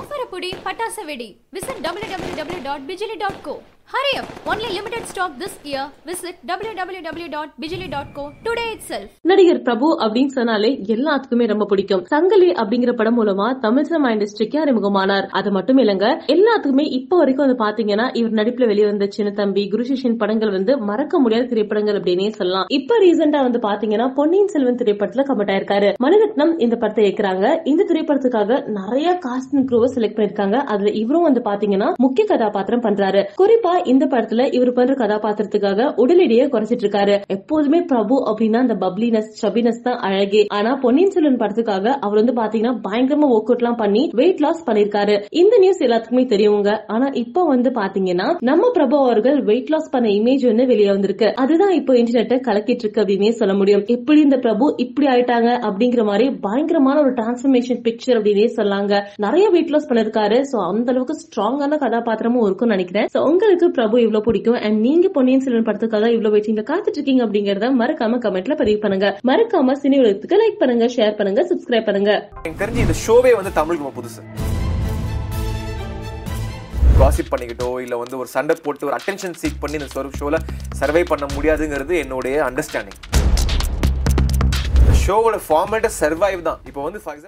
பரப்புடி பட்டாசு வெடி visit www.bijili.co hurry up. Only limited stock this year. Visit www.bijili.co today itself. நடிகர் பிரபு அப்படின்னு சொன்னாலே எல்லாத்துக்குமே ரொம்ப பிடிக்கும். சங்கலி அப்படிங்கிற படம் மூலமா தமிழ் சினிமா இண்டஸ்ட்ரிக்கு அறிமுகமானார். அது மட்டும் இல்லங்க எல்லாத்துக்குமே இப்ப வரைக்கும் வந்து பாத்தீங்கன்னா இவர் நடிப்புல வெளிவந்த சின்ன தம்பி குருசிஷின் படங்கள் வந்து மறக்க முடியாத திரைப்படங்கள் அப்படின்னே சொல்லலாம். இப்ப ரீசெண்டா வந்து பாத்தீங்கன்னா பொன்னியின் செல்வன் திரைப்படத்துல கமெண்ட் ஆயிருக்காரு. மணிரத்னம் இந்த படத்தை இயக்குறாங்க. இந்த திரைப்படத்துக்காக நிறைய காஸ்டிங் குரூவை செலக்ட் பண்ணிருக்காங்க அதுல இவரும் வந்து பாத்தீங்கன்னா முக்கிய கதாபாத்திரம் பண்றாரு. குறிப்பா இந்த படத்துல இவர் பண்ற கதாபாத்திரத்துக்காக உடல் எடையை குறைச்சிட்டு இருக்காரு எப்போதுமே பிரபு அப்படின்னா அந்த பப்ளினஸ் சபினஸ் தான் அழகே. ஆனா பொன்னியின் செல்வன் படத்துக்காக அவர் வந்து பாத்தீங்கன்னா பயங்கரமா ஒர்க் அவுட் எல்லாம் பண்ணி வெயிட் லாஸ் பண்ணிருக்காரு. இந்த நியூஸ் எல்லாத்துக்குமே தெரியுங்க. ஆனா இப்ப வந்து பாத்தீங்கன்னா நம்ம பிரபு அவர்கள் வெயிட் லாஸ் பண்ண இமேஜ் வந்து வெளியே வந்திருக்கு. அதுதான் இப்போ இன்டர்நெட்டை கலக்கிட்டு இருக்கு அப்படின்னே சொல்ல முடியும். எப்படி இந்த பிரபு இப்படி ஆயிட்டாங்க அப்படிங்கிற மாதிரி பயங்கரமான ஒரு டிரான்ஸ்பர்மேஷன் பிக்சர் அப்படின்னே சொல்லாங்க. நிறைய வெயிட் லாஸ் பண்ணிருக்காரு. சோ அந்த அளவுக்கு ஸ்ட்ராங்கான கதாபாத்திரமும் இருக்கும்னு நினைக்கிறேன். சோ உங்களுக்கு பிரபு இவ்வளவு பிடிக்கும். அண்ட் நீங்க பொன்னியின் செல்வன் படத்துக்காக இவ்வளவு வெயிட்டிங்ல காத்துட்டு இருக்கீங்க அப்படிங்கறத மறக்காம கமெண்ட்ல பதிவு பண்ணுங்க. மறக்காம சினி உலகத்துக்கு லைக் பண்ணுங்க ஷேர் பண்ணுங்க சப்ஸ்கிரைப் பண்ணுங்க. எனக்கு தெரிஞ்சு இந்த ஷோவே வந்து தமிழுக்கு புதுசு. காசிப் பண்ணிக்கிட்டோ இல்ல வந்து ஒரு சண்டை போட்டு ஒரு அட்டென்ஷன் சீக் பண்ணி இந்த ஷோல சர்வை பண்ண முடியாதுங்கிறது என்னுடைய அண்டர்ஸ்டாண்டிங் ஷோவோட ஃபார்மேட்டை சர்வைவ் தான். இப்போ வந்து ஃபார் எக்ஸாம்பிள்